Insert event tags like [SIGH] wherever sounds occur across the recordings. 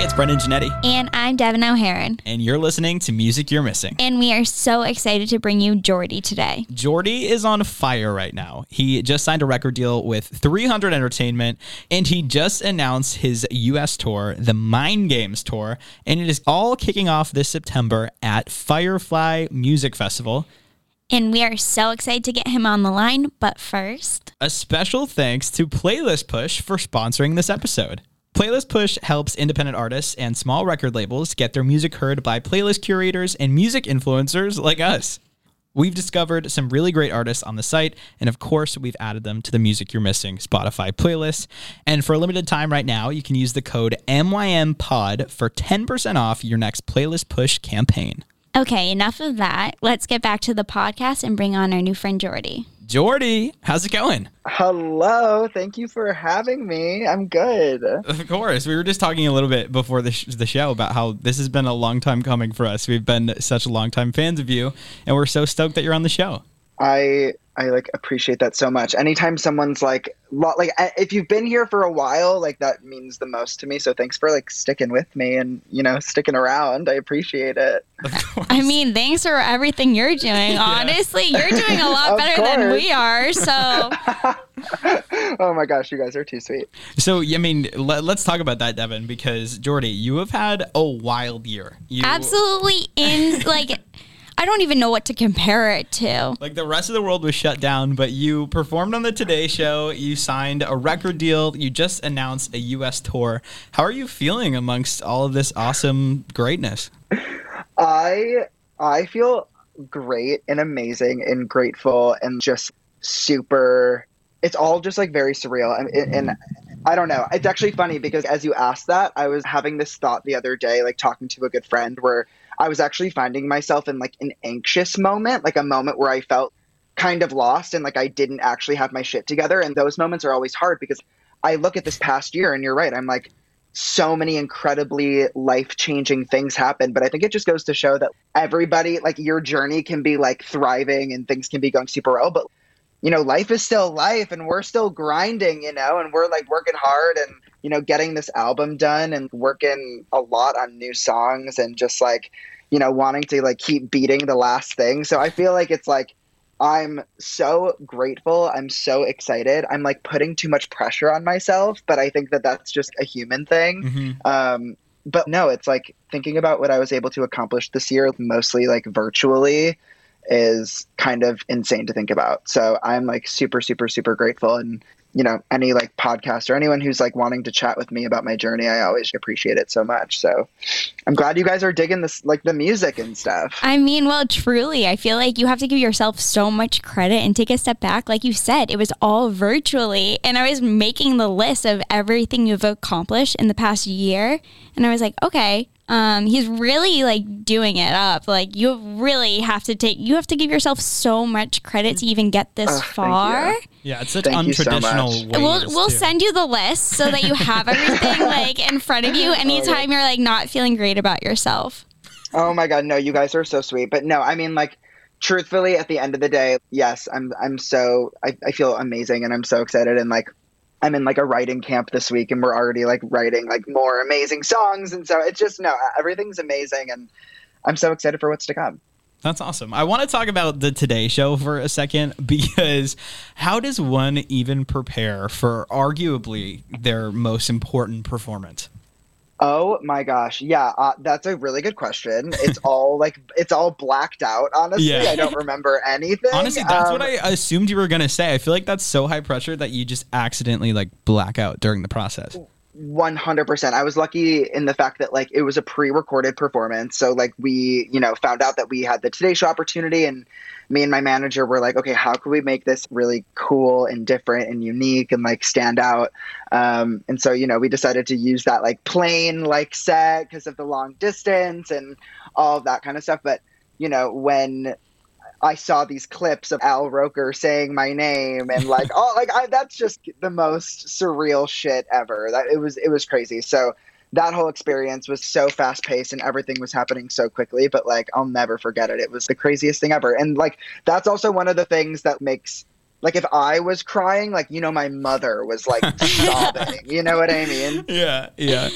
Hey, it's Brendan Janetti, And I'm Devin O'Haron. and you're listening to Music You're Missing. And we are so excited to bring you Jordy today. Jordy is on fire right now. He just signed a record deal with 300 Entertainment, and he just announced his U.S. tour, the Mind Games Tour, and it is all kicking off this September at Firefly Music Festival. And we are so excited to get him on the line. But first, A special thanks to Playlist Push for sponsoring this episode. Playlist Push helps independent artists and small record labels get their music heard by playlist curators and music influencers like us. We've discovered some really great artists on the site, and of course, we've added them to the Music You're Missing Spotify playlist. And for a limited time right now, you can use the code MYMPOD for 10% off your next Playlist Push campaign. okay, enough of that. Let's get back to the podcast and bring on our new friend Jordy. Jordy, how's it going? Hello, thank you for having me. I'm good. Of course. We were just talking a little bit before the, sh- the show about how this has been a long time coming for us. We've been such long time fans of you, and we're so stoked that you're on the show. I I like appreciate that so much. Anytime someone's like lo- like if you've been here for a while, like that means the most to me. So thanks for like sticking with me and you know sticking around. I appreciate it. I mean, thanks for everything you're doing. [LAUGHS] Honestly, you're doing a lot [LAUGHS] Of better than we are. So, [LAUGHS] oh my gosh, you guys are too sweet. So, I mean, let, us talk about that, Devin, because Jordy, you have had a wild year. You, absolutely in like, I don't even know what to compare it to. Like the rest of the world was shut down, but you performed on the Today Show. You signed a record deal. You just announced a U.S. tour. How are you feeling amongst all of this awesome greatness? I I feel great and amazing and grateful and just super. It's all just like very surreal and, and I don't know. It's actually funny because as you asked that, I was having this thought the other day, like talking to a good friend, where I was actually finding myself in like an anxious moment, like a moment where I felt kind of lost and like I didn't actually have my shit together. And those moments are always hard because I look at this past year and you're right. I'm like, so many incredibly life changing things happen. But I think it just goes to show that everybody, like your journey can be like thriving and things can be going super well. But, you know, life is still life and we're still grinding, you know, and we're like working hard and, you know, getting this album done and working a lot on new songs and just like, you know, wanting to like keep beating the last thing. So I feel like it's like, I'm so grateful. I'm so excited. I'm like putting too much pressure on myself, but I think that that's just a human thing. Mm-hmm. Um, but no, it's like thinking about what I was able to accomplish this year, mostly like virtually, is kind of insane to think about. So I'm like super, super, super grateful. And, you know, any like podcast or anyone who's like wanting to chat with me about my journey, I always appreciate it so much. So I'm glad you guys are digging this, like the music and stuff. I mean, well, truly, I feel like you have to give yourself so much credit and take a step back. Like you said, it was all virtually. And I was making the list of everything you've accomplished in the past year. And I was like, okay, um, he's really like doing it up. Like you really have to take, you have to give yourself so much credit to even get this Ugh, far. Yeah, it's such Thank you so untraditional ways. We'll we'll too. send you the list so that you have [LAUGHS] everything like in front of you anytime you're like not feeling great about yourself. Oh my god, no, you guys are so sweet. But no, I mean like truthfully at the end of the day, yes, I'm I'm so I, I feel amazing and I'm so excited and like I'm in like a writing camp this week and we're already like writing like more amazing songs and so it's just no, everything's amazing and I'm so excited for what's to come. That's awesome. I want to talk about the Today Show for a second [LAUGHS] because how does one even prepare for arguably their most important performance? Oh my gosh, yeah, uh, that's a really good question. It's [LAUGHS] all like it's all blacked out. Honestly, Yeah. I don't remember anything. Honestly, that's what Um, I assumed you were going to say. I feel like that's so high pressure that you just accidentally like black out during the process. 100% i was lucky in the fact that like it was a pre-recorded performance so like we you know found out that we had the today show opportunity and me and my manager were like okay how can we make this really cool and different and unique and like stand out um, and so you know we decided to use that like plane like set because of the long distance and all of that kind of stuff but you know when I saw these clips of Al Roker saying my name and like [LAUGHS] oh like I, that's just the most surreal shit ever. That it was it was crazy. So that whole experience was so fast paced and everything was happening so quickly, but like I'll never forget it. It was the craziest thing ever. And like that's also one of the things that makes like if I was crying, like you know my mother was like [LAUGHS] sobbing. You know what I mean? Yeah, yeah.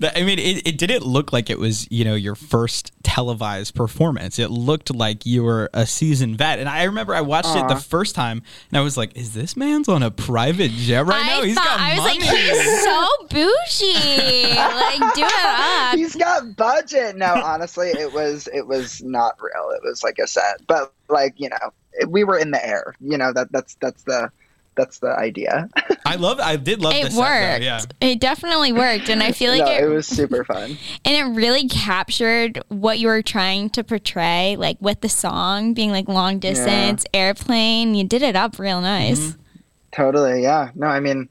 I mean, it, it didn't look like it was, you know, your first televised performance. It looked like you were a seasoned vet. And I remember I watched it the first time and I was like, is this man's on a private jet right now? I He's thought got I was money. like, he's so [LAUGHS] bougie. like, do it up. He's got budget. No, honestly, it was it was not real. It was like a set, but like you know, it, we were in the air. You know that that's that's the that's the idea. I love I did love It the set, though, worked. yeah. It definitely worked, and I feel [LAUGHS] like no, it, it was super fun. and it really captured what you were trying to portray, like with the song being like long distance, airplane. You did it up real nice. Mm-hmm. Totally, yeah. No, I mean,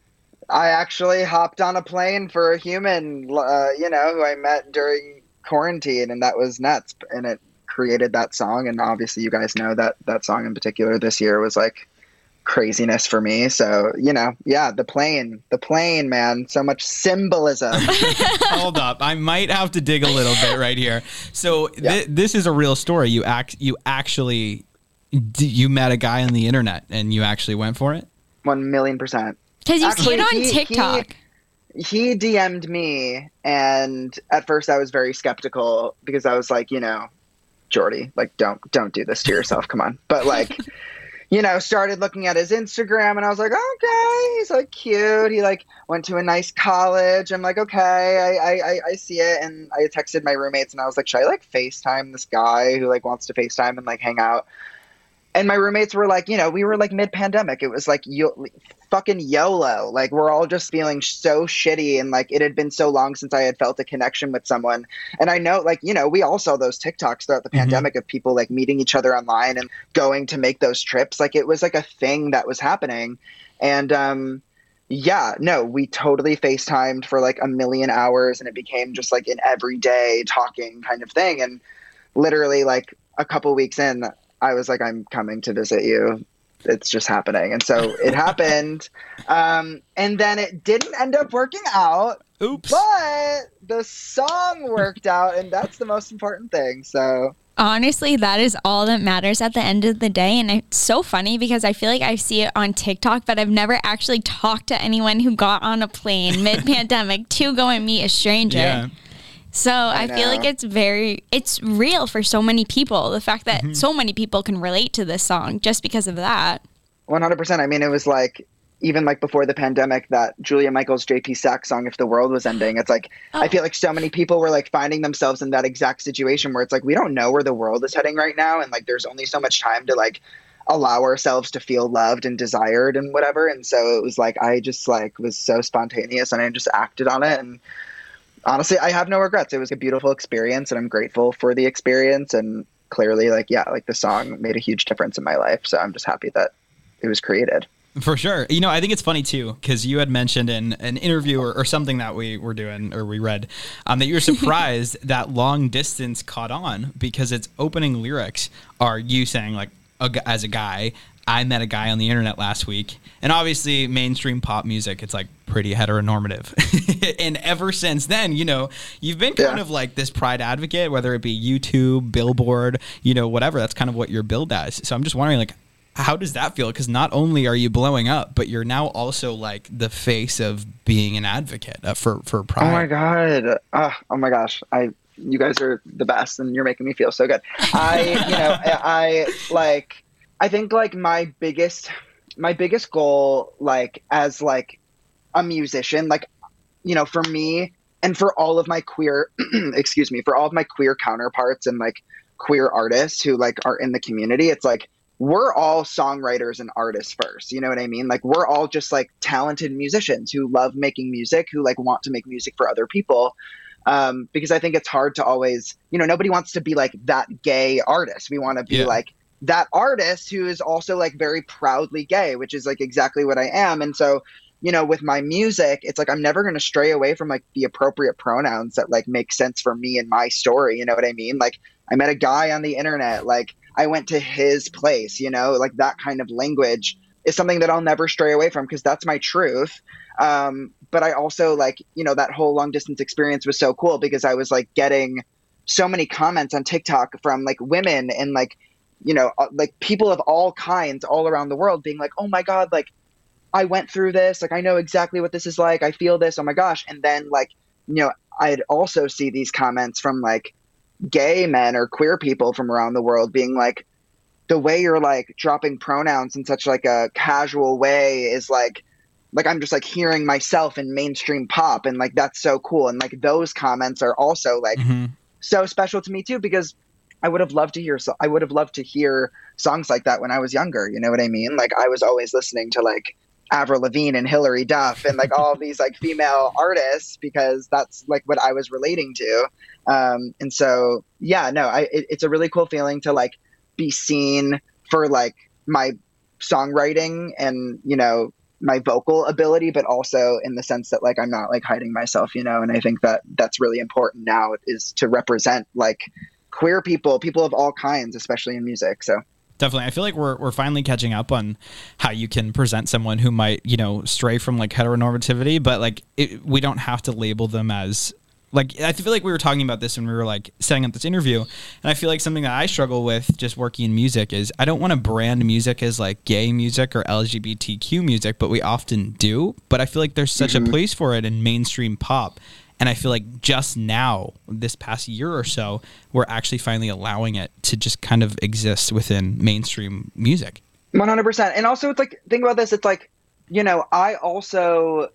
I actually hopped on a plane for a human, uh, you know, who I met during quarantine, and that was nuts. And it created that song, and obviously, you guys know that that song in particular this year was like craziness for me. So, you know, yeah, the plane, the plane, man, so much symbolism. [LAUGHS] [LAUGHS] Hold up, I might have to dig a little bit right here. So Yeah. this is a real story. You act you actually you met a guy on the internet and you actually went for it. One million percent. Because you see Actually, it on he- he- TikTok. he DM'd me, and at first I was very skeptical because I was like, you know, Jordy, like don't don't do this to yourself. Come on, but like. [LAUGHS] You know, started looking at his Instagram and I was like, okay, he's like cute. He like went to a nice college. I'm like, okay, I, I, I- see it. And I texted my roommates and I was like, should I like FaceTime this guy who like wants to FaceTime and like hang out? And my roommates were like, you know, we were like mid pandemic. It was like, yo, fucking YOLO. Like we're all just feeling so shitty and like it had been so long since I had felt a connection with someone. And I know like, you know, we all saw those TikToks throughout the Mhm. pandemic of people like meeting each other online and going to make those trips. Like it was like a thing that was happening. And um yeah, no, we totally FaceTimed for like a million hours and it became just like an everyday talking kind of thing. And literally like a couple weeks in, I was like, I'm coming to visit you it's just happening and so it happened [LAUGHS] um, and then it didn't end up working out Oops. but the song worked out and that's the most important thing so Honestly, that is all that matters at the end of the day. And it's so funny because I feel like I see it on TikTok, but I've never actually talked to anyone who got on a plane mid pandemic to go and meet a stranger. Yeah. So I, feel like it's very, it's real for so many people. The fact Mm-hmm. that so many people can relate to this song just because of that. 100% i mean it was like even like before the pandemic that julia michaels jp saxe song if the world was ending it's like i Oh. feel like so many people were like finding themselves in that exact situation where it's like we don't know where the world is heading right now and like there's only so much time to like allow ourselves to feel loved and desired and whatever and so it was like i just like was so spontaneous and i just acted on it and honestly i have no regrets it was a beautiful experience and i'm grateful for the experience and clearly like yeah like the song made a huge difference in my life so i'm just happy that it was created For sure. You know, I think it's funny too because you had mentioned in an interview or, or something that we were doing or we read um, that you were [LAUGHS] surprised that long distance caught on because its opening lyrics are you saying like a, as a guy. I met a guy on the internet last week, and obviously mainstream pop music, it's like pretty heteronormative. [LAUGHS] and ever since then, you know, you've been kind Yeah. of like this pride advocate, whether it be YouTube, Billboard, you know, whatever. That's kind of what your build as. So I'm just wondering, like, how does that feel? Because not only are you blowing up, but you're now also like the face of being an advocate uh, for for pride. Oh my god! Oh, oh my gosh! I you guys are the best, and you're making me feel so good. I you know I, [LAUGHS] I like I think like my biggest my biggest goal like as like a musician like you know for me and for all of my queer [CLEARS THROAT] excuse me for all of my queer counterparts and like queer artists who like are in the community it's like we're all songwriters and artists first you know what i mean like we're all just like talented musicians who love making music who like want to make music for other people um, because i think it's hard to always you know nobody wants to be like that gay artist we want to be Yeah. like that artist who is also like very proudly gay which is like exactly what i am. And so you know with my music it's like i'm never going to stray away from like the appropriate pronouns that like make sense for me and my story you know what i mean? Like i met a guy on the internet like i went to his place you know? Like that kind of language is something that i'll never stray away from because that's my truth. Um, but i also like you know that whole long distance experience was so cool because i was like getting so many comments on tiktok from like women and like you know uh, like people of all kinds all around the world being like oh my god like I went through this. Like, I know exactly what this is like. I feel this. Oh my gosh. And then, like, you know, I'd also see these comments from like gay men or queer people from around the world being like, the way you're like dropping pronouns in such like a casual way is like like I'm just like hearing myself in mainstream pop and like that's so cool and like those comments are also like mm-hmm. so special to me too because I would have loved to hear so I would have loved to hear songs like that when I was younger you know what I mean? Like I was always listening to like Avril Lavigne and Hilary Duff and like all these like female artists because that's like what I was relating to. Um and so yeah no I it, it's a really cool feeling to like be seen for like my songwriting and you know my vocal ability but also in the sense that like i'm not like hiding myself you know? And i think that that's really important now is to represent like queer people people of all kinds especially in music so definitely i feel like we're, we're finally catching up on how you can present someone who might you know stray from like heteronormativity but like it, we don't have to label them as like I feel like we were talking about this when we were like setting up this interview, and I feel like something that I struggle with just working in music is I don't want to brand music as like gay music or LGBTQ music, but we often do. But I feel like there's such mm-hmm. a place for it in mainstream pop, and I feel like just now, this past year or so, we're actually finally allowing it to just kind of exist within mainstream music. One hundred percent, and also it's like think about this. It's like you know I also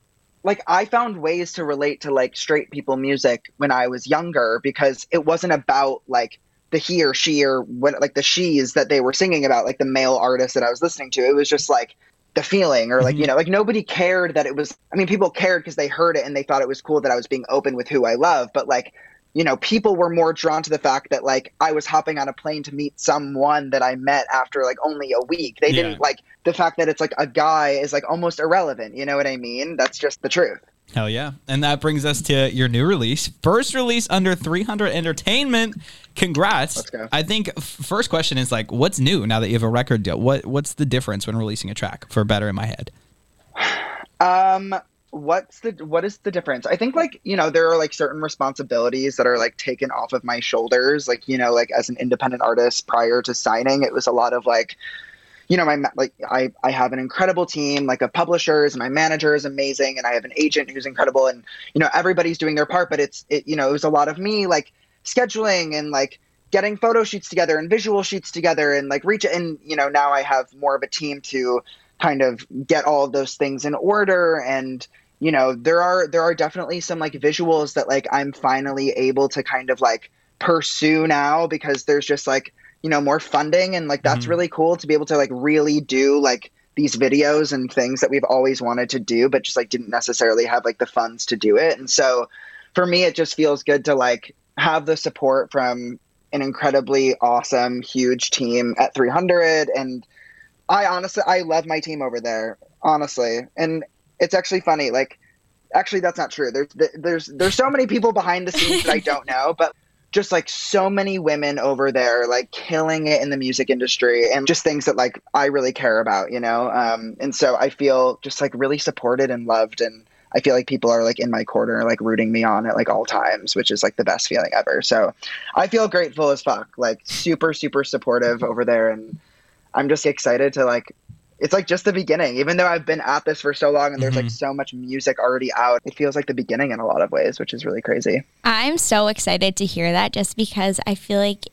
like I found ways to relate to like straight people music when I was younger because it wasn't about like the he or she or what like the she's that they were singing about like the male artist that I was listening to. It was just like the feeling or like mm-hmm. you know like nobody cared that it was I mean people cared because they heard it and they thought it was cool that I was being open with who I love, but like you know, people were more drawn to the fact that like I was hopping on a plane to meet someone that I met after like only a week. They yeah. didn't like the fact that it's like a guy is like almost irrelevant. You know what I mean? That's just the truth. Hell yeah. And that brings us to your new release. First release under 300 Entertainment. Congrats. Let's go. I think first question is like what's new now that you have a record deal? What what's the difference when releasing a track for Better in My Head? Um what's the what is the difference i think like you know there are like certain responsibilities that are like taken off of my shoulders like you know like as an independent artist prior to signing it was a lot of like you know my like i i have an incredible team like of publishers and my manager is amazing and i have an agent who's incredible and you know everybody's doing their part but it's it you know it was a lot of me like scheduling and like getting photo shoots together and visual shoots together and like reach and you know now i have more of a team to kind of get all of those things in order and you know there are there are definitely some like visuals that like i'm finally able to kind of like pursue now because there's just like you know more funding and like that's mm-hmm. really cool to be able to like really do like these videos and things that we've always wanted to do but just like didn't necessarily have like the funds to do it and so for me it just feels good to like have the support from an incredibly awesome huge team at 300 and i honestly i love my team over there honestly and it's actually funny. Like, actually, that's not true. There's there's there's so many people behind the scenes that I don't [LAUGHS] know, but just like so many women over there, like killing it in the music industry, and just things that like I really care about, you know. Um, and so I feel just like really supported and loved, and I feel like people are like in my corner, like rooting me on at like all times, which is like the best feeling ever. So I feel grateful as fuck, like super super supportive over there, and I'm just excited to like it's like just the beginning. Even though I've been at this for so long and there's mm-hmm. like so much music already out, it feels like the beginning in a lot of ways, which is really crazy. I'm so excited to hear that just because I feel like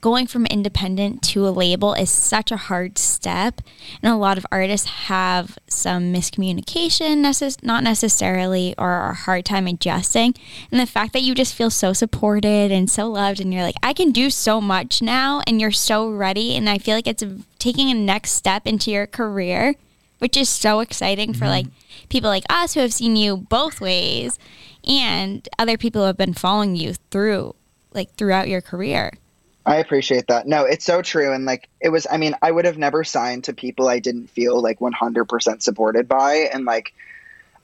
going from independent to a label is such a hard step and a lot of artists have some miscommunication necess- not necessarily or a hard time adjusting and the fact that you just feel so supported and so loved and you're like i can do so much now and you're so ready and i feel like it's taking a next step into your career which is so exciting mm-hmm. for like people like us who have seen you both ways and other people who have been following you through like throughout your career I appreciate that. No, it's so true. And like, it was, I mean, I would have never signed to people I didn't feel like 100% supported by. And like,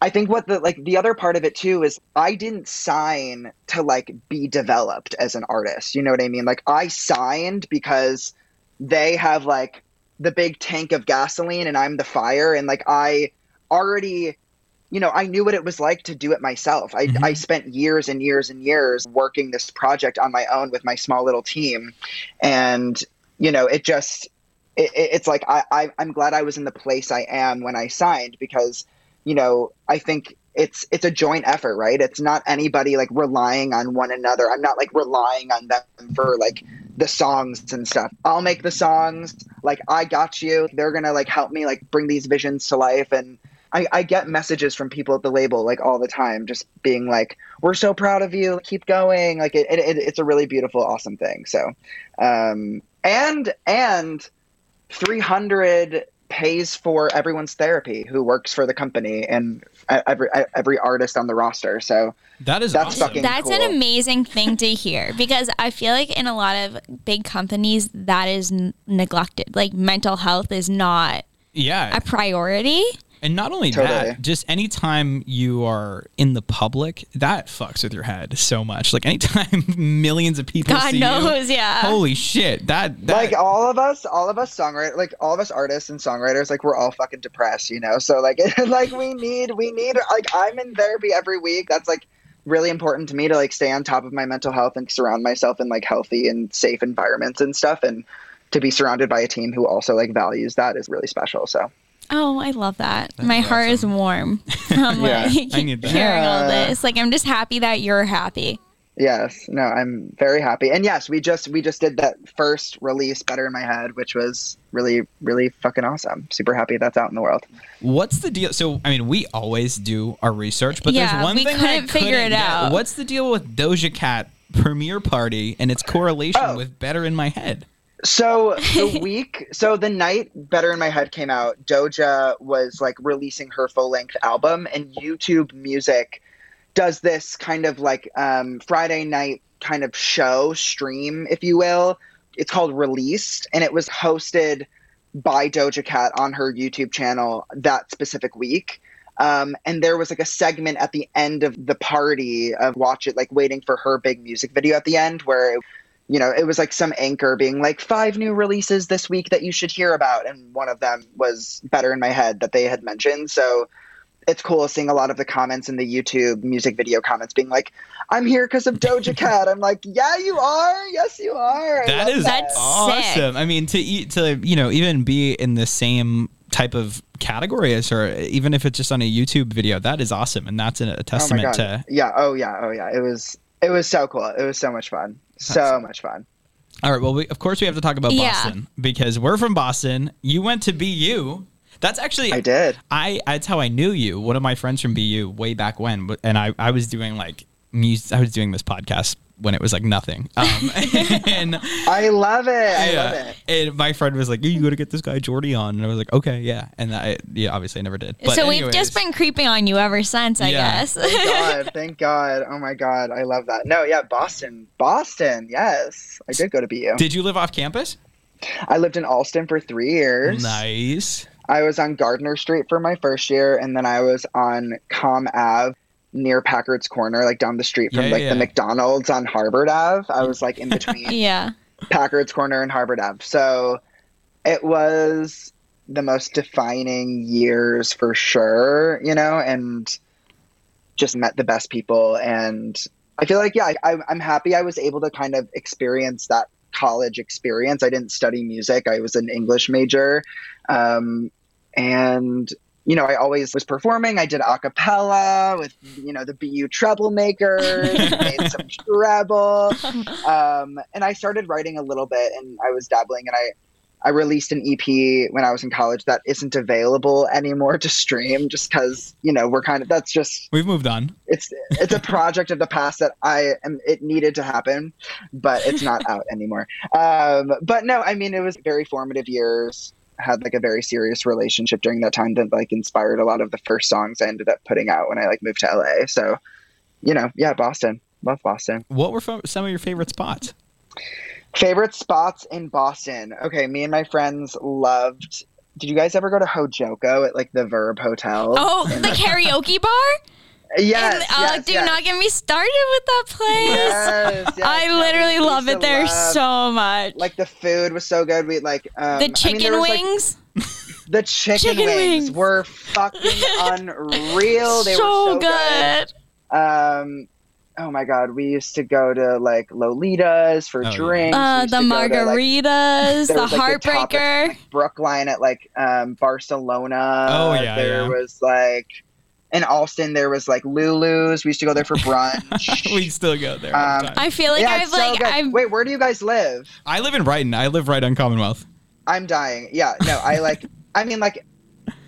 I think what the, like, the other part of it too is I didn't sign to like be developed as an artist. You know what I mean? Like, I signed because they have like the big tank of gasoline and I'm the fire. And like, I already you know, I knew what it was like to do it myself. I, mm-hmm. I spent years and years and years working this project on my own with my small little team. And, you know, it just, it, it's like I, I, I'm glad I was in the place I am when I signed because, you know, I think it's it's a joint effort, right? It's not anybody like relying on one another. I'm not like relying on them for like the songs and stuff. I'll make the songs, like I got you. They're gonna like help me like bring these visions to life and I, I get messages from people at the label like all the time, just being like, "We're so proud of you. Keep going." Like it, it, it's a really beautiful, awesome thing. So, um, and and three hundred pays for everyone's therapy who works for the company and every every artist on the roster. So that is that's awesome. fucking That's cool. an amazing thing to hear because I feel like in a lot of big companies that is neglected. Like mental health is not yeah. a priority. And not only Totally. that, just anytime you are in the public, that fucks with your head so much. Like anytime [LAUGHS] millions of people God see knows, you, yeah. holy shit, that, that like all of us, all of us songwriters, like all of us artists and songwriters, like we're all fucking depressed, you know. So like, [LAUGHS] like we need, we need, like I'm in therapy every week. That's like really important to me to like stay on top of my mental health and surround myself in like healthy and safe environments and stuff. And to be surrounded by a team who also like values that is really special. So Oh, I love that. My heart is warm [LAUGHS] [LAUGHS] from Yeah, like I need that. hearing all this. Like I'm just happy that you're happy. yes, no, I'm very happy. And yes, we just we just did that first release, Better in My Head, which was really really fucking awesome. Super happy that's out in the world. What's the deal? So, I mean, we always do our research, but Yeah, there's one thing. we thing couldn't I figure couldn't it get. out. What's the deal with Doja Cat premiere party and its correlation Oh. with Better in My Head? So [LAUGHS] the week, so the night Better in My Head came out, Doja was like releasing her full length album, and YouTube Music does this kind of like um, Friday night kind of show stream, if you will. It's called Released, and it was hosted by Doja Cat on her YouTube channel that specific week. Um, and there was like a segment at the end of the party of watch it, like waiting for her big music video at the end, where you know, it was like some anchor being like five new releases this week that you should hear about, and one of them was Better in My Head that they had mentioned. So it's cool seeing a lot of the comments in the YouTube music video comments being like, "I'm here because of Doja Cat." I'm like, "Yeah, you are. Yes, you are." I That love is that. That's awesome. I mean, to eat to you know even be in the same type of category as her, even if it's just on a YouTube video, that is awesome, and that's a, a Oh testament god. to. Yeah. Oh yeah. Oh yeah. It was. It was so cool. It was so much fun. So much fun. All right. Well, we, of course we have to talk about Yeah. Boston because we're from Boston. You went to BU. That's actually I did. I that's how I knew you. One of my friends from BU way back when, and I I was doing like music. I was doing this podcast when it was like nothing. Um, [LAUGHS] and I love it. I love it. and my friend was like, "You got to get this guy Jordy on," and I was like, "Okay, yeah." And I yeah, obviously I never did. But so we've just been creeping on you ever since, I Yeah. guess. Thank [LAUGHS] God. Thank God. Oh my God. I love that. No, yeah, Boston. Boston. Yes. I did go to BU. Did you live off campus? I lived in Allston for three years. Nice. I was on Gardner Street for my first year, and then I was on Com Ave near Packard's Corner, like down the street from Yeah, like yeah, the. McDonald's on Harvard Ave. I was like in [LAUGHS] between yeah. Packard's Corner and Harvard Ave. So it was the most defining years for sure, you know, and just met the best people. And I feel like, yeah, I, I'm happy I was able to kind of experience that college experience. I didn't study music, I was an English major. Um, and you know, I always was performing. I did a cappella with, you know, the BU Treblemakers, [LAUGHS] made some treble. [LAUGHS] Um, and I started writing a little bit and I was dabbling and I, I released an EP when I was in college that isn't available anymore to stream just because, you know, we're kind of, that's just, We've moved on. it's, it's a project of the past that I am, it needed to happen, but it's not out anymore. Um, but no, I mean, it was very formative years had like a very serious relationship during that time that like inspired a lot of the first songs I ended up putting out when I like moved to LA. So, you know, yeah, Boston. Love Boston. What were some of your favorite spots? Favorite spots in Boston. Okay, me and my friends loved did you guys ever go to Hojoko at like the Verb Hotel? Oh, the karaoke bar? Yes, And, uh, yes, do yes. not get me started with that place. Yes, yes, I no, literally used love to it there love- so much. Like the food was so good. We like um, the mean, chicken there was, like, wings. the chicken, Chicken wings, wings. were fucking [LAUGHS] unreal. They so were so good. good. Um, oh my god, we used to go to like Lolitas for Oh, drinks. We Uh, the to go to, like, margaritas, the was, like, the top- heartbreaker. Brookline at like um, Barcelona. Oh, yeah, there yeah. was like in Allston, there was like Lulu's. We used to go there for [LAUGHS] brunch. we still go there. Um. I feel like yeah, I've it's so like. I've Wait, where do you guys live? I live in Brighton. I live right on Commonwealth. I'm dying. Yeah, no, I like. I mean, like,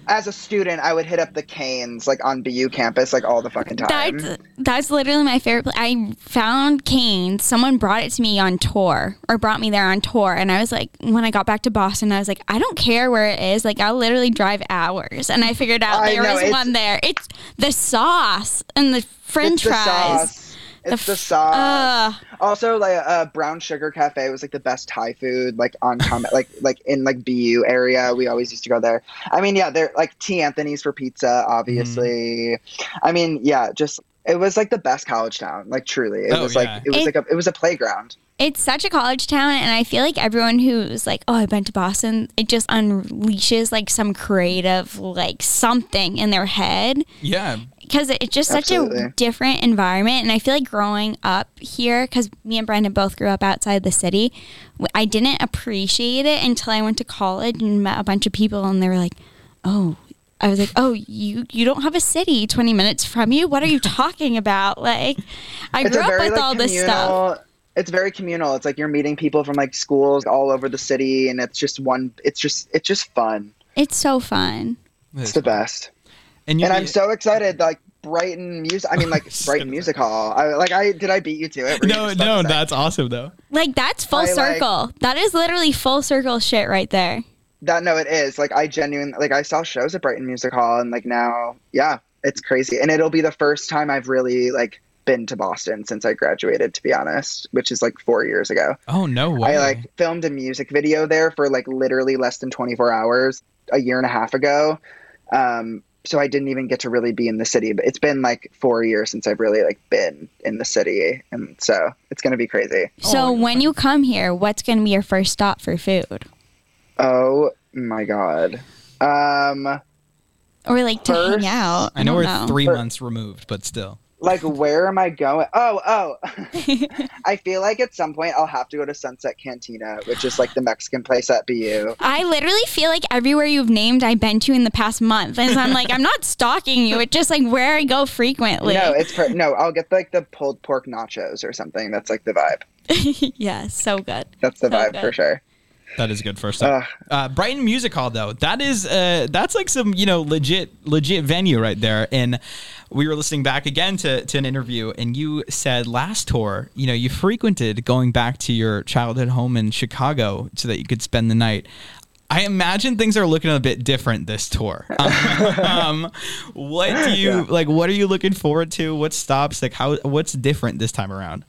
as a student, I would hit up the Canes like on BU campus like all the fucking time. That's that's literally my favorite. Place. I found Canes. Someone brought it to me on tour, or brought me there on tour, and I was like, when I got back to Boston, I was like, I don't care where it is. Like, I'll literally drive hours, and I figured out I there know, was one there. It's the sauce and the French the fries. sauce. It's the, f- sauce. Ugh. Also, like uh, Brown Sugar Cafe was like the best Thai food, like on comment, [LAUGHS] like like in like BU area. We always used to go there. I mean, yeah, they're like T Anthony's for pizza, obviously. I mean, yeah, just it was like the best college town. Like truly, it Oh, was yeah. like it was It- like a it was a playground. It's such a college town and i feel like everyone who's like oh i've been to boston it just unleashes like some creative like something in their head Yeah. because it's just such a different environment and i feel like growing up here because me and brandon both grew up outside the city i didn't appreciate it until i went to college and met a bunch of people and they were like oh I was like, "Oh, you you don't have a city 20 minutes from you. What are you talking about?" Like, I It's grew up with like all this stuff. Communal. It's very communal. It's like you're meeting people from like schools all over the city, and it's just one. It's just it's just fun. It's so fun. It's the best. And, you and I'm so excited. Like Brighton music. I mean, like [LAUGHS] Brighton Music Hall. I like. I did I beat you to it? No, no, that's awesome though. Like that's full I, like- circle. that is literally full circle shit right there. that. No, it is. Like I genuinely like. I saw shows at Brighton Music Hall, and like now, yeah, it's crazy. And it'll be the first time I've really like been to Boston since I graduated. To be honest, which is like four years ago. Oh no way. I like filmed a music video there for like literally less than 24 hours a year and a half ago. Um, so I didn't even get to really be in the city, but it's been like four years since I've really like been in the city, and so it's gonna be crazy. So when you come here, what's going to be your first stop for food? Oh my god. Um, Or like to First- hang out? I know don't we're three But- months removed, but still. Like where am I going? Oh, oh. [LAUGHS] [LAUGHS] I feel like at some point I'll have to go to Sunset Cantina, which is like the Mexican place at BU. I literally feel like everywhere you've named, I've been to in the past month, and so I'm like, I'm not stalking you. It's just like where I go frequently. No, it's per- no. I'll get like the pulled pork nachos or something. That's like the vibe. [LAUGHS] yeah, so good. That's the So vibe good. for sure. That is good first up. Ugh. Uh, Brighton Music Hall, though, that is uh, that's like some you know legit legit venue right there. And we were listening back again to, to an interview, and you said last tour, you know, you frequented going back to your childhood home in Chicago so that you could spend the night. I imagine things are looking a bit different this tour. [LAUGHS] Um, um, what do you Yeah. like? What are you looking forward to? What stops? Like how? What's different this time around?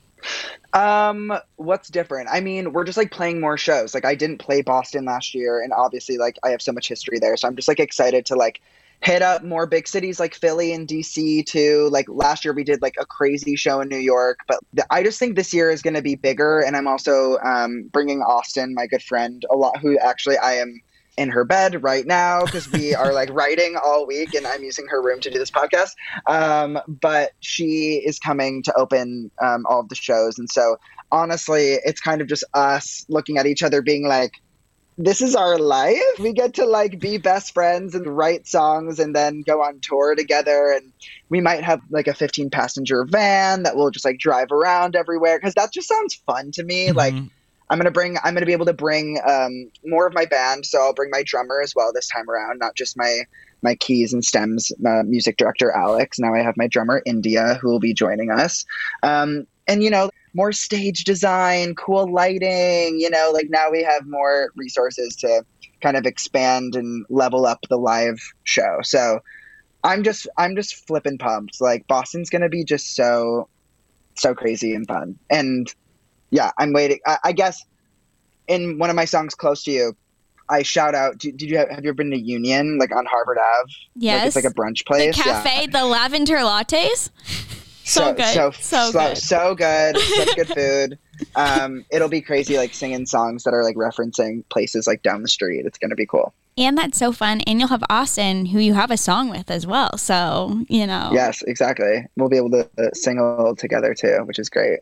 Um, what's different? I mean, we're just like playing more shows. Like I didn't play Boston last year, and obviously, like I have so much history there, so I'm just like excited to like hit up more big cities like Philly and DC too. Like last year, we did like a crazy show in New York, but th- I just think this year is going to be bigger. And I'm also um, bringing Austin, my good friend, a lot. Who actually I am in her bed right now because we are like [LAUGHS] writing all week, and I'm using her room to do this podcast. Um, but she is coming to open um, all of the shows, and so honestly, it's kind of just us looking at each other, being like this is our life. We get to like be best friends and write songs and then go on tour together. And we might have like a 15 passenger van that will just like drive around everywhere because that just sounds fun to me. Like, Mhm. I'm gonna bring, I'm gonna be able to bring um, more of my band. So I'll bring my drummer as well this time around, not just my my keys and stems uh, music director Alex. Now I have my drummer India who will be joining us. Um, and you know, more stage design, cool lighting. You know, like now we have more resources to kind of expand and level up the live show. So I'm just I'm just flipping pumped. Like Boston's gonna be just so so crazy and fun. And yeah, I'm waiting. I, I guess in one of my songs, "Close to You," I shout out. Did, did you have, have you ever been to Union, like on Harvard Ave? Yes. like it's like a brunch place. the cafe, the lavender lattes. So good. so So so, good. so good, [LAUGHS] such good food. Um, it'll be crazy, like singing songs that are like referencing places like down the street. It's gonna be cool. And that's so fun. And you'll have Austin, who you have a song with as well. So, you know, Yes, exactly. We'll be able to uh, sing a little together too, which is great.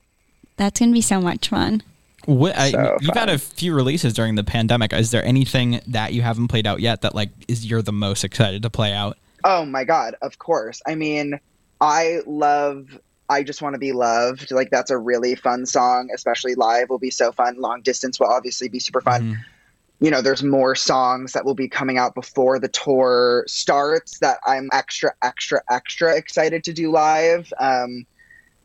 that's going to be so much fun. What, I, So you've had a few releases during the pandemic. Is there anything that you haven't played out yet that like is you're the most excited to play out? Oh my god, of course. I mean, I love I just want to be loved. Like that's a really fun song, especially live will be so fun. Long distance will obviously be super fun. Mhm. You know, there's more songs that will be coming out before the tour starts that I'm extra, extra, extra excited to do live. Um,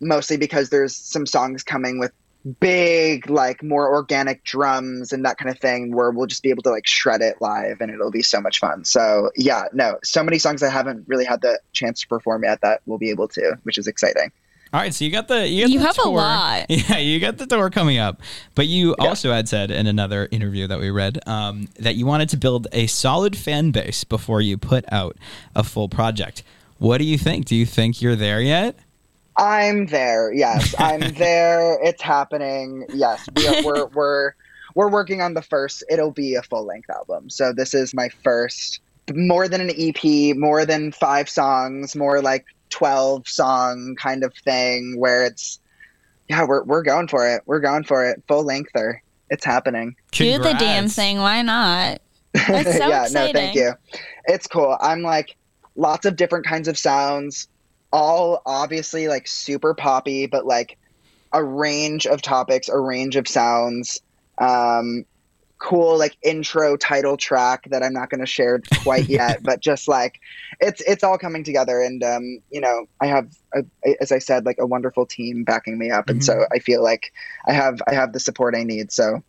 mostly because there's some songs coming with big, like more organic drums and that kind of thing where we'll just be able to like shred it live and it'll be so much fun. So, yeah, no, so many songs I haven't really had the chance to perform yet that we'll be able to, which is exciting. All right, so you got the you, got You the have a lot. [LAUGHS] Yeah, you got the tour coming up, but you Yeah. also had said in another interview that we read um, that you wanted to build a solid fan base before you put out a full project. What do you think? Do you think you're there yet? I'm there. Yes, I'm [LAUGHS] there. It's happening. Yes, we are, we're [LAUGHS] we're we're working on the first. It'll be a full length album. So this is my first, more than an EP, more than five songs, more like twelve song kind of thing where it's, yeah, we're we're going for it. We're going for it. Full lengther. It's happening. Do the damn thing. Why not? That's [LAUGHS] so yeah, exciting. no, thank you. It's cool. I'm like lots of different kinds of sounds, all obviously like super poppy, but like a range of topics, a range of sounds. Um, cool like intro title track that I'm not going to share quite [LAUGHS] yet, but just like it's it's all coming together, and um, you know I have a, as I said like a wonderful team backing me up, and Mhm. so I feel like I have I have the support I need. So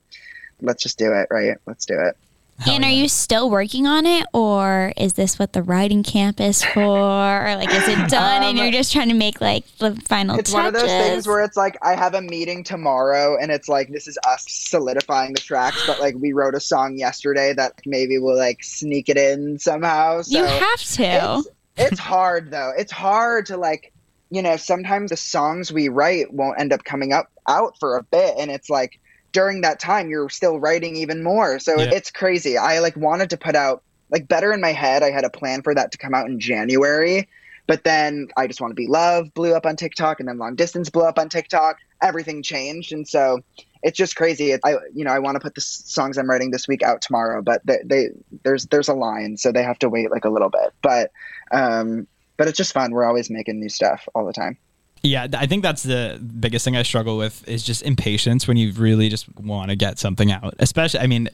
let's just do it, right? Let's do it. Hell and are you still working on it, or is this what the writing camp is for? Or like, is it done and Um, you're just trying to make like the final it's touches? one of those things where it's like I have a meeting tomorrow and it's like this is us solidifying the tracks, but like we wrote a song yesterday that maybe we'll like sneak it in somehow. So you have to. it's, it's hard though. It's hard to like you know, sometimes the songs we write won't end up coming up out for a bit and it's like during that time you're still writing even more. So Yeah. it's crazy. I like wanted to put out like better in my head. I had a plan for that to come out in January. But then I just want to be love blew up on TikTok, and then long distance blew up on TikTok. Everything changed, and so it's just crazy. It, I you know I want to put the songs I'm writing this week out tomorrow, but they, they there's there's a line, so they have to wait like a little bit. But um, but it's just fun. We're always making new stuff all the time. Yeah, I think that's the biggest thing I struggle with is just impatience when you really just want to get something out. Especially, I mean,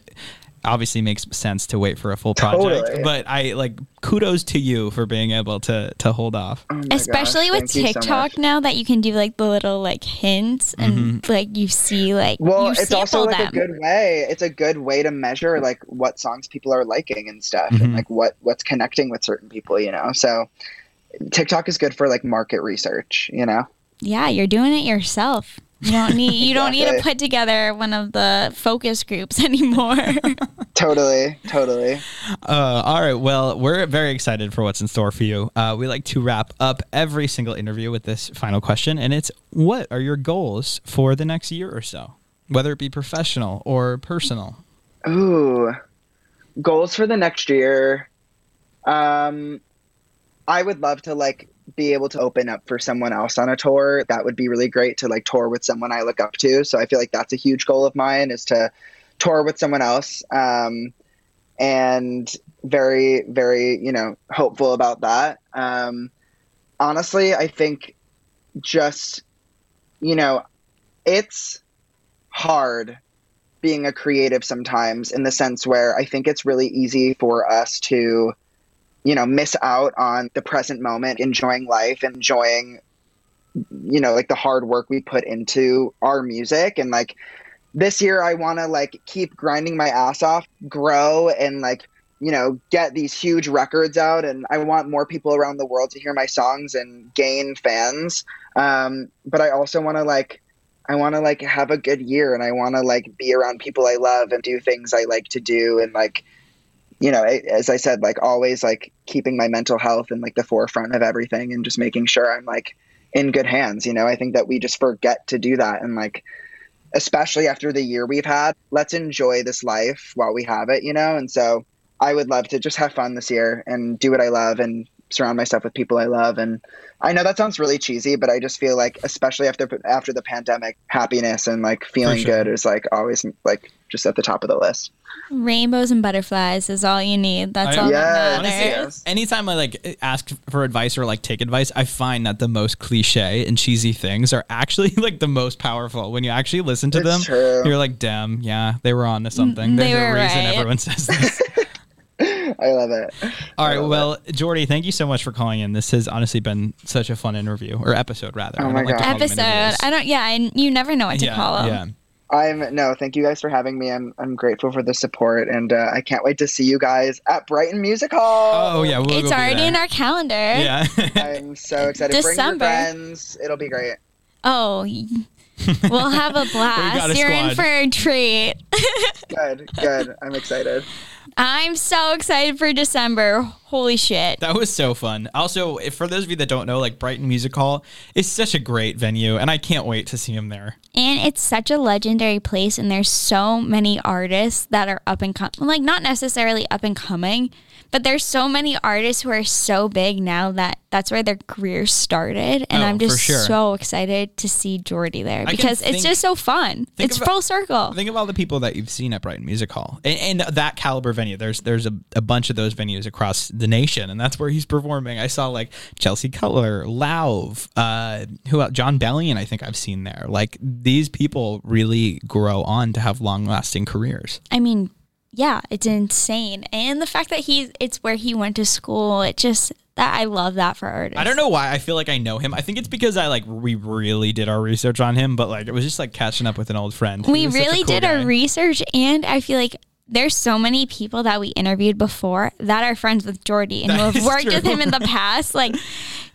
obviously makes sense to wait for a full project, Totally. but I like kudos to you for being able to to hold off. Oh Especially gosh, with thank you so TikTok now that you can do like the little like hints and like you see like Well, you it's sample also like them. a good way. It's a good way to measure like what songs people are liking and stuff, Mhm. and like what what's connecting with certain people. You know, so TikTok is good for like market research. You know. yeah, you're doing it yourself. You don't need you don't need to put together one of the focus groups [LAUGHS] anymore. [LAUGHS] Totally, totally. Uh, all right. Well, we're very excited for what's in store for you. Uh, we like to wrap up every single interview with this final question, and it's what are your goals for the next year or so, whether it be professional or personal? Ooh, goals for the next year. Um, I would love to like be able to open up for someone else on a tour. That would be really great to like tour with someone I look up to. So I feel like that's a huge goal of mine is to tour with someone else. Um, and very, very, you know, hopeful about that. Um, honestly, I think just, you know, it's hard being a creative sometimes in the sense where I think it's really easy for us to, you know, miss out on the present moment, enjoying life, enjoying, you know, like the hard work we put into our music. And like this year, I want to like keep grinding my ass off, grow, and like, you know, get these huge records out. And I want more people around the world to hear my songs and gain fans. Um, but I also want to like, I want to like have a good year and I want to like be around people I love and do things I like to do and like you know as I said like always like keeping my mental health in like the forefront of everything and just making sure I'm like in good hands you know? I think that we just forget to do that and like especially after the year we've had let's enjoy this life while we have it you know? And so I would love to just have fun this year and do what I love and surround myself with people I love. And I know that sounds really cheesy, but I just feel like, especially after after the pandemic, happiness and like feeling sure. good is like always like just at the top of the list. Rainbows and butterflies is all you need. That's I- all Yeah, that matters. Yes. anytime I like ask for advice or like take advice, I find that the most cliche and cheesy things are actually [LAUGHS] like the most powerful. When you actually listen to It's them, true. you're like, damn, yeah, they were on to mm, something. Mm, they There's a were reason right. everyone says this. [LAUGHS] I love it. All right, love well, Jordy, thank you so much for calling in. This has honestly been such a fun interview or episode rather. Oh my don't like God. Episode. I don't. Yeah, and you never know what to yeah, call them. yeah. I'm no, thank you guys for having me. I'm I'm grateful for the support, and uh, I can't wait to see you guys at Brighton Music Hall. Oh yeah, we'll it's already in our calendar. Yeah. [LAUGHS] I'm so excited. Bring December. your friends. It'll be great. Oh, y- [LAUGHS] we'll have a blast. a You're in for a treat. [LAUGHS] Good, good. I'm excited. I'm so excited for December. Holy shit. That was so fun. Also, if, for those of you that don't know, like Brighton Music Hall is such a great venue, and I can't wait to see him there. And it's such a legendary place, and there's so many artists that are up and coming. Like, not necessarily up and coming, but there's so many artists who are so big now that that's where their career started. And Oh, I'm just sure. so excited to see Jordy there because it's just so fun. It's about- full circle. Think of all the people that you've seen at Brighton Music Hall, and, and that caliber venue. There's there's a, a bunch of those venues across the nation, and that's where he's performing. I saw like Chelsea Cutler, Lauv, uh, who else? Jon Bellion. I think I've seen there. Like these people really grow on to have long lasting careers. I mean, yeah, it's insane. And the fact that he's it's where he went to school, it just that I love that for artists. I don't know why I feel like I know him. I think it's because I like we really did our research on him, but like it was just like catching up with an old friend. We was such a really cool did guy. our research and I feel like there's so many people that we interviewed before that are friends with Jordy and That who have worked with him in the past, like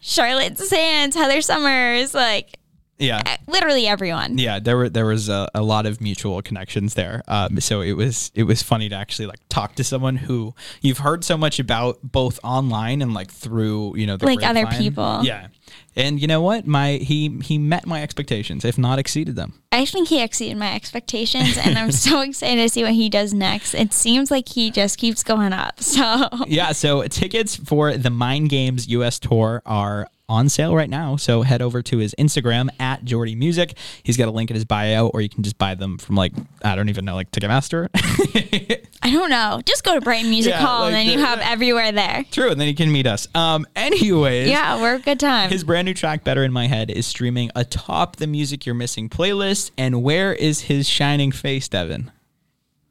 Charlotte Sands, Heather Summers, like yeah. literally everyone. yeah there were there was a, a lot of mutual connections there um, so it was it was funny to actually like talk to someone who you've heard so much about both online and like through you know the Like other grapevine. people. yeah and you know what my he he met my expectations if not exceeded them I think he exceeded my expectations and I'm so [LAUGHS] excited to see what he does next. It seems like he just keeps going up. [LAUGHS] So yeah so tickets for the mind games us tour are on sale right now so head over to his instagram at jordy music he's got a link in his bio or you can just buy them from like i don't even know like ticketmaster [LAUGHS] I don't know. Just go to Brighton Music Yeah, Hall like, and then you have everywhere there. true and then you can meet us um anyways Yeah, we're a good time. His brand new track, Better in My Head, is streaming atop the Music You're Missing playlist. And where is his shining face, Devin?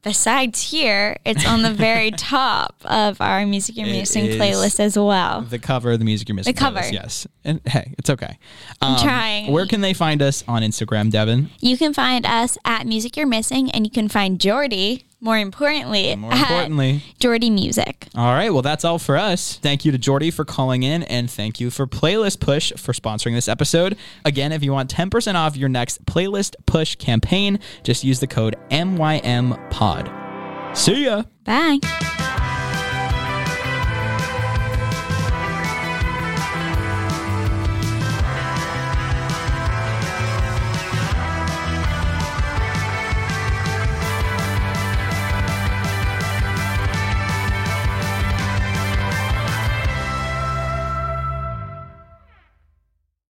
Besides here, it's on the very [LAUGHS] top of our Music You're Missing is playlist as well. The cover of the Music You're Missing The cover. playlist, yes. And hey, it's okay. Um, I'm trying. Where can they find us on Instagram, Devin? You can find us at Music You're Missing, and you can find Jordy, more importantly, More importantly. [LAUGHS] Jordy Music. All right, well, that's all for us. Thank you to Jordy for calling in, and thank you for Playlist Push for sponsoring this episode. Again, if you want 10% off your next Playlist Push campaign, just use the code MYMPOD. See ya! Bye.